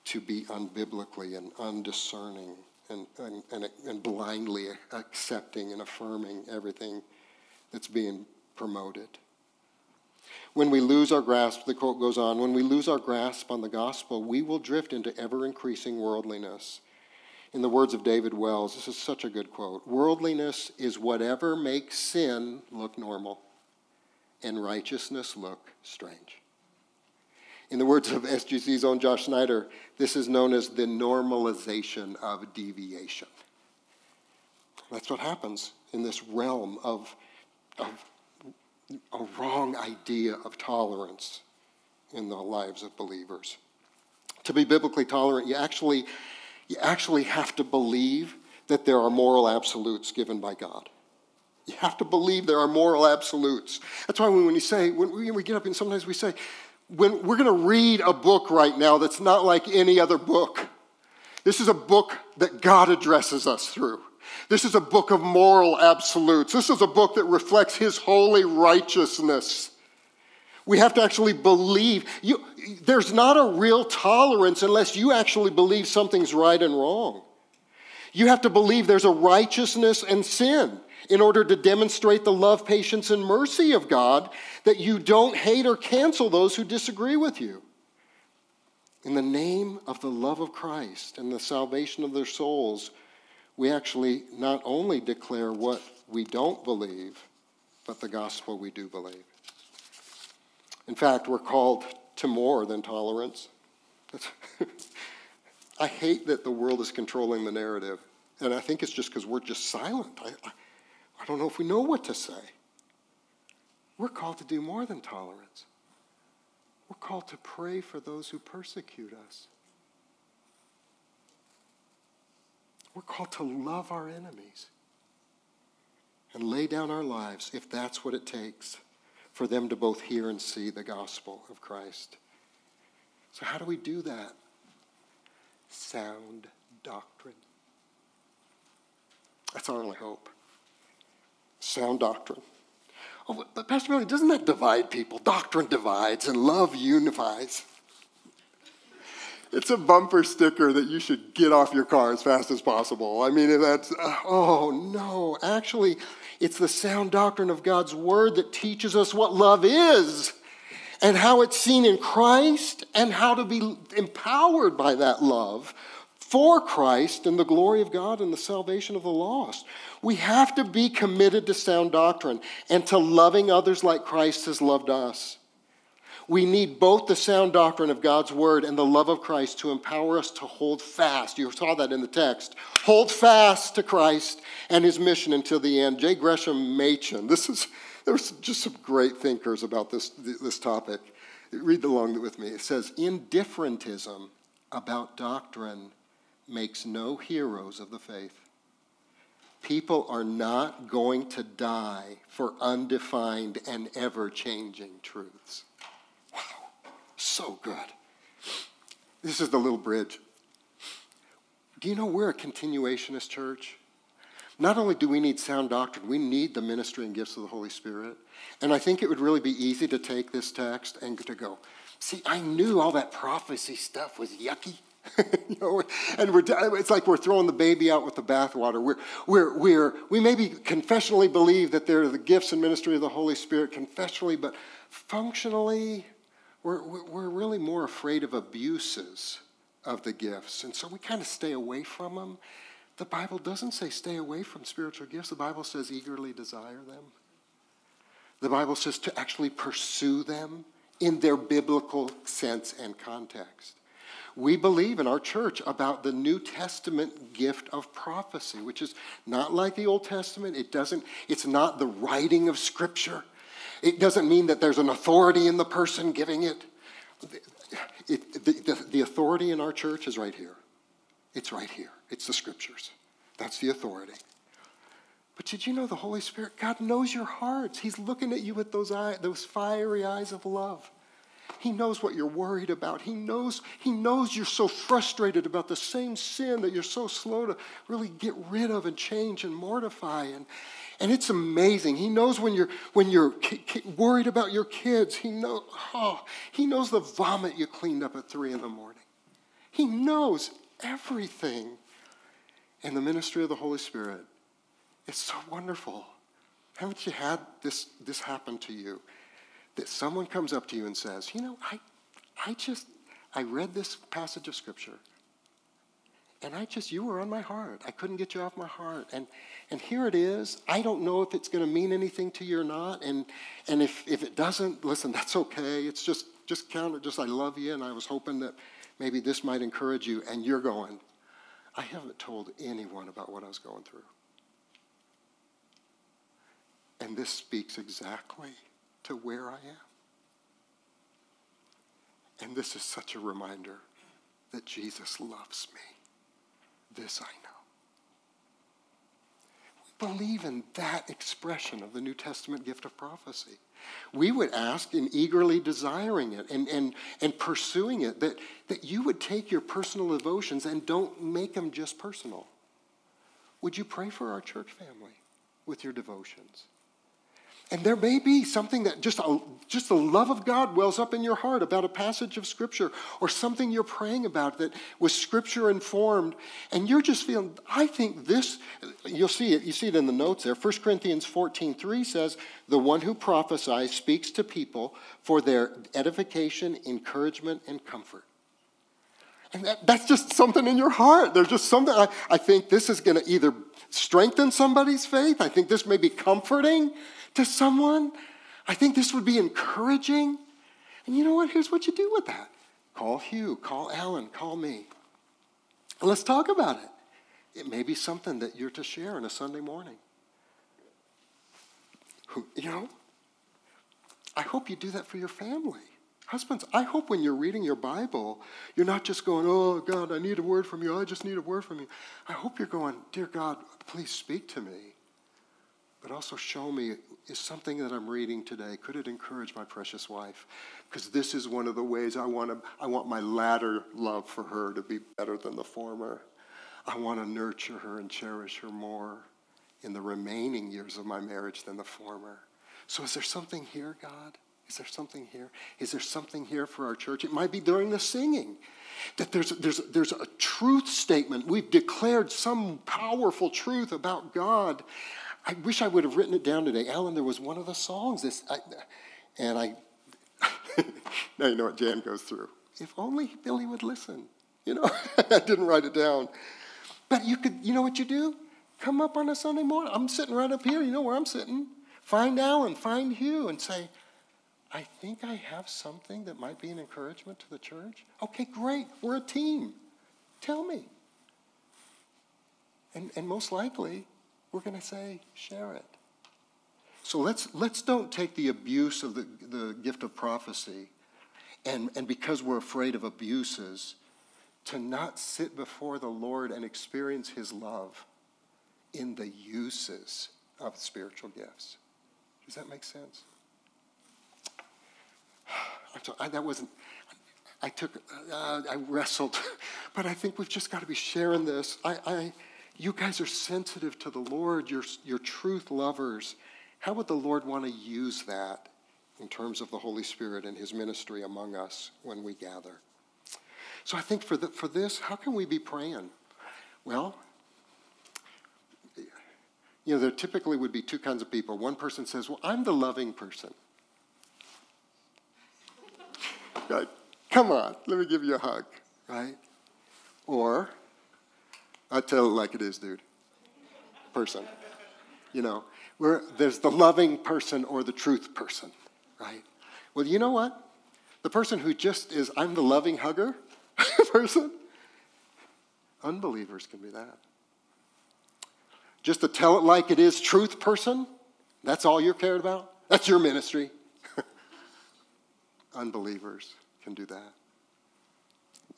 to be unbiblically and undiscerning and, and, and, and blindly accepting and affirming everything that's being promoted. When we lose our grasp, the quote goes on, when we lose our grasp on the gospel, we will drift into ever increasing worldliness. In the words of David Wells, this is such a good quote worldliness is whatever makes sin look normal and righteousness look strange. In the words of SGC's own Josh Snyder, this is known as the normalization of deviation. That's what happens in this realm of, of a wrong idea of tolerance in the lives of believers. To be biblically tolerant, you actually, you actually have to believe that there are moral absolutes given by God. You have to believe there are moral absolutes. That's why when, you say, when we get up and sometimes we say, when we're going to read a book right now that's not like any other book. This is a book that God addresses us through. This is a book of moral absolutes. This is a book that reflects His holy righteousness. We have to actually believe. You, there's not a real tolerance unless you actually believe something's right and wrong. You have to believe there's a righteousness and sin in order to demonstrate the love, patience, and mercy of God, that you don't hate or cancel those who disagree with you. In the name of the love of Christ and the salvation of their souls, we actually not only declare what we don't believe, but the gospel we do believe. In fact, we're called to more than tolerance. I hate that the world is controlling the narrative. And I think it's just because we're just silent. I, I, I don't know if we know what to say. We're called to do more than tolerance. We're called to pray for those who persecute us. We're called to love our enemies and lay down our lives if that's what it takes for them to both hear and see the gospel of Christ. So, how do we do that? Sound doctrine. That's our only hope sound doctrine. Oh, but Pastor Billy, doesn't that divide people? Doctrine divides and love unifies. It's a bumper sticker that you should get off your car as fast as possible. I mean, that's, uh, oh no. Actually, it's the sound doctrine of God's word that teaches us what love is and how it's seen in Christ and how to be empowered by that love for Christ and the glory of God and the salvation of the lost. We have to be committed to sound doctrine and to loving others like Christ has loved us. We need both the sound doctrine of God's word and the love of Christ to empower us to hold fast. You saw that in the text. Hold fast to Christ and his mission until the end. J. Gresham Machen. This is there's just some great thinkers about this, this topic. Read along with me. It says, Indifferentism about doctrine makes no heroes of the faith. People are not going to die for undefined and ever changing truths. Wow, so good. This is the little bridge. Do you know we're a continuationist church? Not only do we need sound doctrine, we need the ministry and gifts of the Holy Spirit. And I think it would really be easy to take this text and to go, see, I knew all that prophecy stuff was yucky. and we're, it's like we're throwing the baby out with the bathwater. We're, we're, we're, we maybe confessionally believe that they're the gifts and ministry of the Holy Spirit, confessionally, but functionally, we're, we're really more afraid of abuses of the gifts. And so we kind of stay away from them. The Bible doesn't say stay away from spiritual gifts, the Bible says eagerly desire them. The Bible says to actually pursue them in their biblical sense and context. We believe in our church about the New Testament gift of prophecy, which is not like the Old Testament. It doesn't, it's not the writing of Scripture. It doesn't mean that there's an authority in the person giving it. it the, the, the authority in our church is right here. It's right here. It's the Scriptures. That's the authority. But did you know the Holy Spirit? God knows your hearts. He's looking at you with those, eye, those fiery eyes of love. He knows what you're worried about. He knows, he knows you're so frustrated about the same sin that you're so slow to really get rid of and change and mortify. And, and it's amazing. He knows when you're, when you're worried about your kids. He, know, oh, he knows the vomit you cleaned up at 3 in the morning. He knows everything. And the ministry of the Holy Spirit, it's so wonderful. Haven't you had this, this happen to you? That someone comes up to you and says, You know, I, I just, I read this passage of Scripture, and I just, you were on my heart. I couldn't get you off my heart. And, and here it is. I don't know if it's going to mean anything to you or not. And, and if, if it doesn't, listen, that's okay. It's just, just count it, just I love you. And I was hoping that maybe this might encourage you. And you're going, I haven't told anyone about what I was going through. And this speaks exactly to where I am. And this is such a reminder that Jesus loves me. This I know. We believe in that expression of the New Testament gift of prophecy. We would ask in eagerly desiring it and, and, and pursuing it that, that you would take your personal devotions and don't make them just personal. Would you pray for our church family with your devotions? And there may be something that just, a, just the love of God wells up in your heart about a passage of Scripture or something you're praying about that was Scripture informed. And you're just feeling, I think this, you'll see it, you see it in the notes there. 1 Corinthians 14 3 says, The one who prophesies speaks to people for their edification, encouragement, and comfort. And that, that's just something in your heart. There's just something, I, I think this is going to either strengthen somebody's faith, I think this may be comforting to someone. I think this would be encouraging. And you know what? Here's what you do with that call Hugh, call Alan, call me. And let's talk about it. It may be something that you're to share on a Sunday morning. You know, I hope you do that for your family. Husbands, I hope when you're reading your Bible, you're not just going, Oh, God, I need a word from you. I just need a word from you. I hope you're going, Dear God, please speak to me, but also show me is something that I'm reading today, could it encourage my precious wife? Because this is one of the ways I want, to, I want my latter love for her to be better than the former. I want to nurture her and cherish her more in the remaining years of my marriage than the former. So, is there something here, God? Is there something here? Is there something here for our church? It might be during the singing that there's, there's, there's a truth statement. We've declared some powerful truth about God. I wish I would have written it down today. Alan, there was one of the songs, this, I, and I, now you know what Jan goes through. If only Billy would listen. You know, I didn't write it down. But you could, you know what you do? Come up on a Sunday morning. I'm sitting right up here. You know where I'm sitting. Find Alan, find Hugh, and say, I think I have something that might be an encouragement to the church. Okay, great. We're a team. Tell me. And, and most likely, we're going to say, share it. So let's, let's don't take the abuse of the, the gift of prophecy and, and because we're afraid of abuses, to not sit before the Lord and experience his love in the uses of spiritual gifts. Does that make sense? I, that wasn't, I took, uh, I wrestled, but I think we've just got to be sharing this. I, I, you guys are sensitive to the Lord, you're, you're truth lovers. How would the Lord want to use that in terms of the Holy Spirit and his ministry among us when we gather? So I think for, the, for this, how can we be praying? Well, you know, there typically would be two kinds of people. One person says, Well, I'm the loving person. right? Come on, let me give you a hug, right? Or I tell it like it is, dude. Person. You know, where there's the loving person or the truth person, right? Well, you know what? The person who just is, I'm the loving hugger person, unbelievers can be that. Just to tell it like it is, truth person, that's all you're cared about? That's your ministry. unbelievers can do that.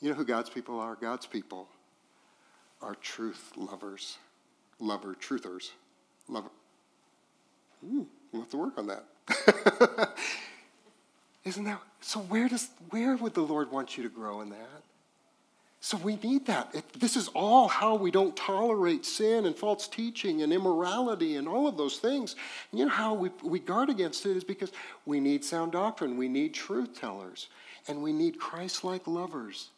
You know who God's people are? God's people are truth lovers, lover, truthers. Lover. Ooh, we'll have to work on that. Isn't that so? Where does where would the Lord want you to grow in that? So we need that. This is all how we don't tolerate sin and false teaching and immorality and all of those things. And you know how we, we guard against it is because we need sound doctrine, we need truth tellers, and we need Christ like lovers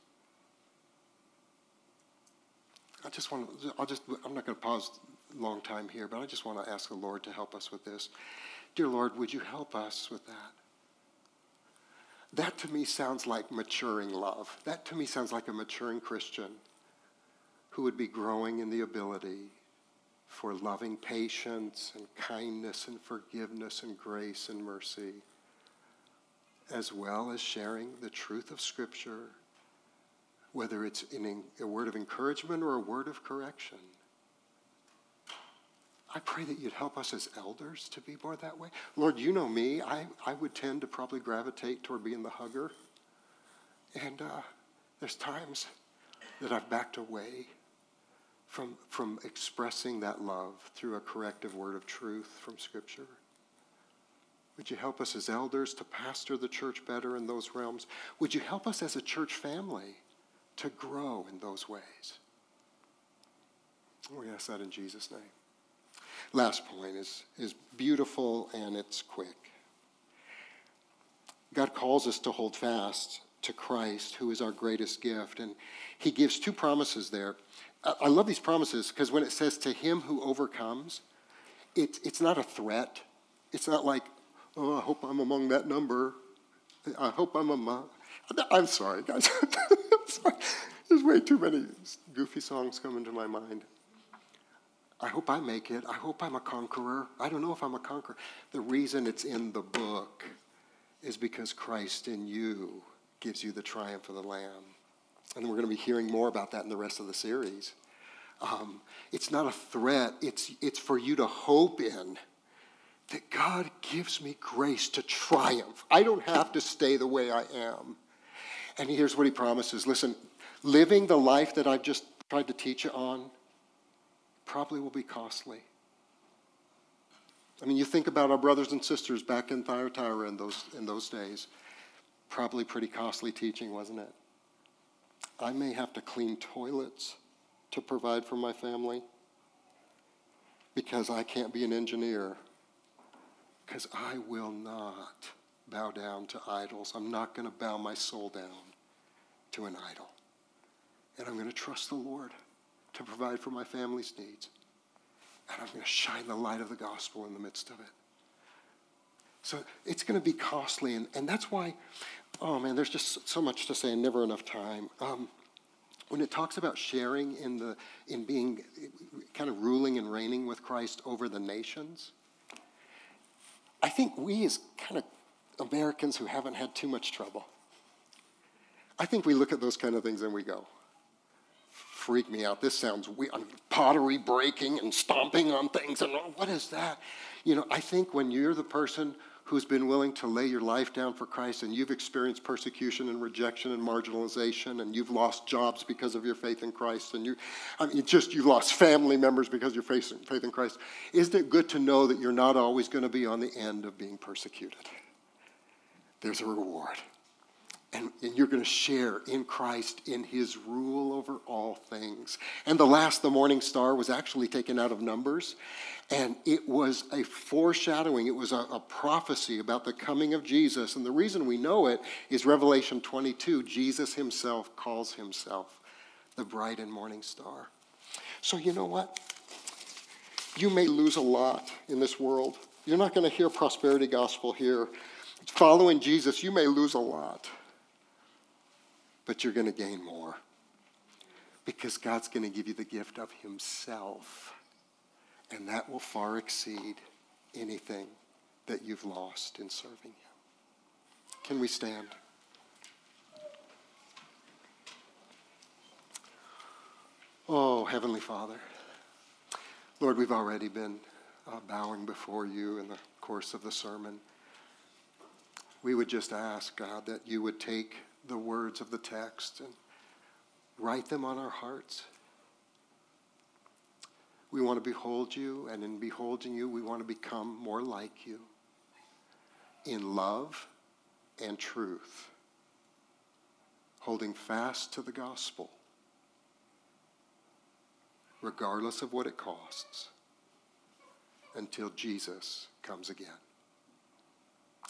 I just want to, I'll just, I'm not going to pause a long time here, but I just want to ask the Lord to help us with this. Dear Lord, would you help us with that? That to me sounds like maturing love. That to me sounds like a maturing Christian who would be growing in the ability for loving patience and kindness and forgiveness and grace and mercy, as well as sharing the truth of Scripture, whether it's in a word of encouragement or a word of correction. I pray that you'd help us as elders to be more that way. Lord, you know me. I, I would tend to probably gravitate toward being the hugger. And uh, there's times that I've backed away from, from expressing that love through a corrective word of truth from Scripture. Would you help us as elders to pastor the church better in those realms? Would you help us as a church family to grow in those ways? We ask that in Jesus' name. Last point is, is beautiful and it's quick. God calls us to hold fast to Christ, who is our greatest gift. And he gives two promises there. I love these promises because when it says to him who overcomes, it, it's not a threat. It's not like, oh, I hope I'm among that number. I hope I'm among. I'm sorry, guys. I'm sorry. There's way too many goofy songs coming to my mind. I hope I make it. I hope I'm a conqueror. I don't know if I'm a conqueror. The reason it's in the book is because Christ in you gives you the triumph of the Lamb. And we're going to be hearing more about that in the rest of the series. Um, it's not a threat, it's, it's for you to hope in that God gives me grace to triumph. I don't have to stay the way I am. And here's what he promises listen, living the life that I've just tried to teach you on probably will be costly. I mean, you think about our brothers and sisters back in Thyatira in those, in those days. Probably pretty costly teaching, wasn't it? I may have to clean toilets to provide for my family because I can't be an engineer. Because I will not bow down to idols. I'm not going to bow my soul down to an idol. And I'm going to trust the Lord to provide for my family's needs. And I'm going to shine the light of the gospel in the midst of it. So it's going to be costly. And, and that's why, oh man, there's just so much to say and never enough time. Um, when it talks about sharing in, the, in being kind of ruling and reigning with Christ over the nations, I think we as kind of Americans who haven't had too much trouble, I think we look at those kind of things and we go, freak me out. This sounds. I'm pottery breaking and stomping on things. And what is that? You know, I think when you're the person who's been willing to lay your life down for Christ and you've experienced persecution and rejection and marginalization and you've lost jobs because of your faith in Christ and you, I mean, just you've lost family members because of your faith in Christ, isn't it good to know that you're not always going to be on the end of being persecuted? There's a reward and, and you're going to share in Christ in his rule over all things. And the last, the morning star, was actually taken out of Numbers, and it was a foreshadowing, it was a, a prophecy about the coming of Jesus. And the reason we know it is Revelation 22 Jesus himself calls himself the bright and morning star. So, you know what? You may lose a lot in this world. You're not going to hear prosperity gospel here. Following Jesus, you may lose a lot but you're going to gain more because God's going to give you the gift of Himself, and that will far exceed anything that you've lost in serving Him. Can we stand? Oh, Heavenly Father, Lord, we've already been uh, bowing before you in the course of the sermon. We would just ask, God, that you would take the words of the text and write them on our hearts. We want to behold you, and in beholding you, we want to become more like you in love and truth, holding fast to the gospel, regardless of what it costs, until Jesus comes again.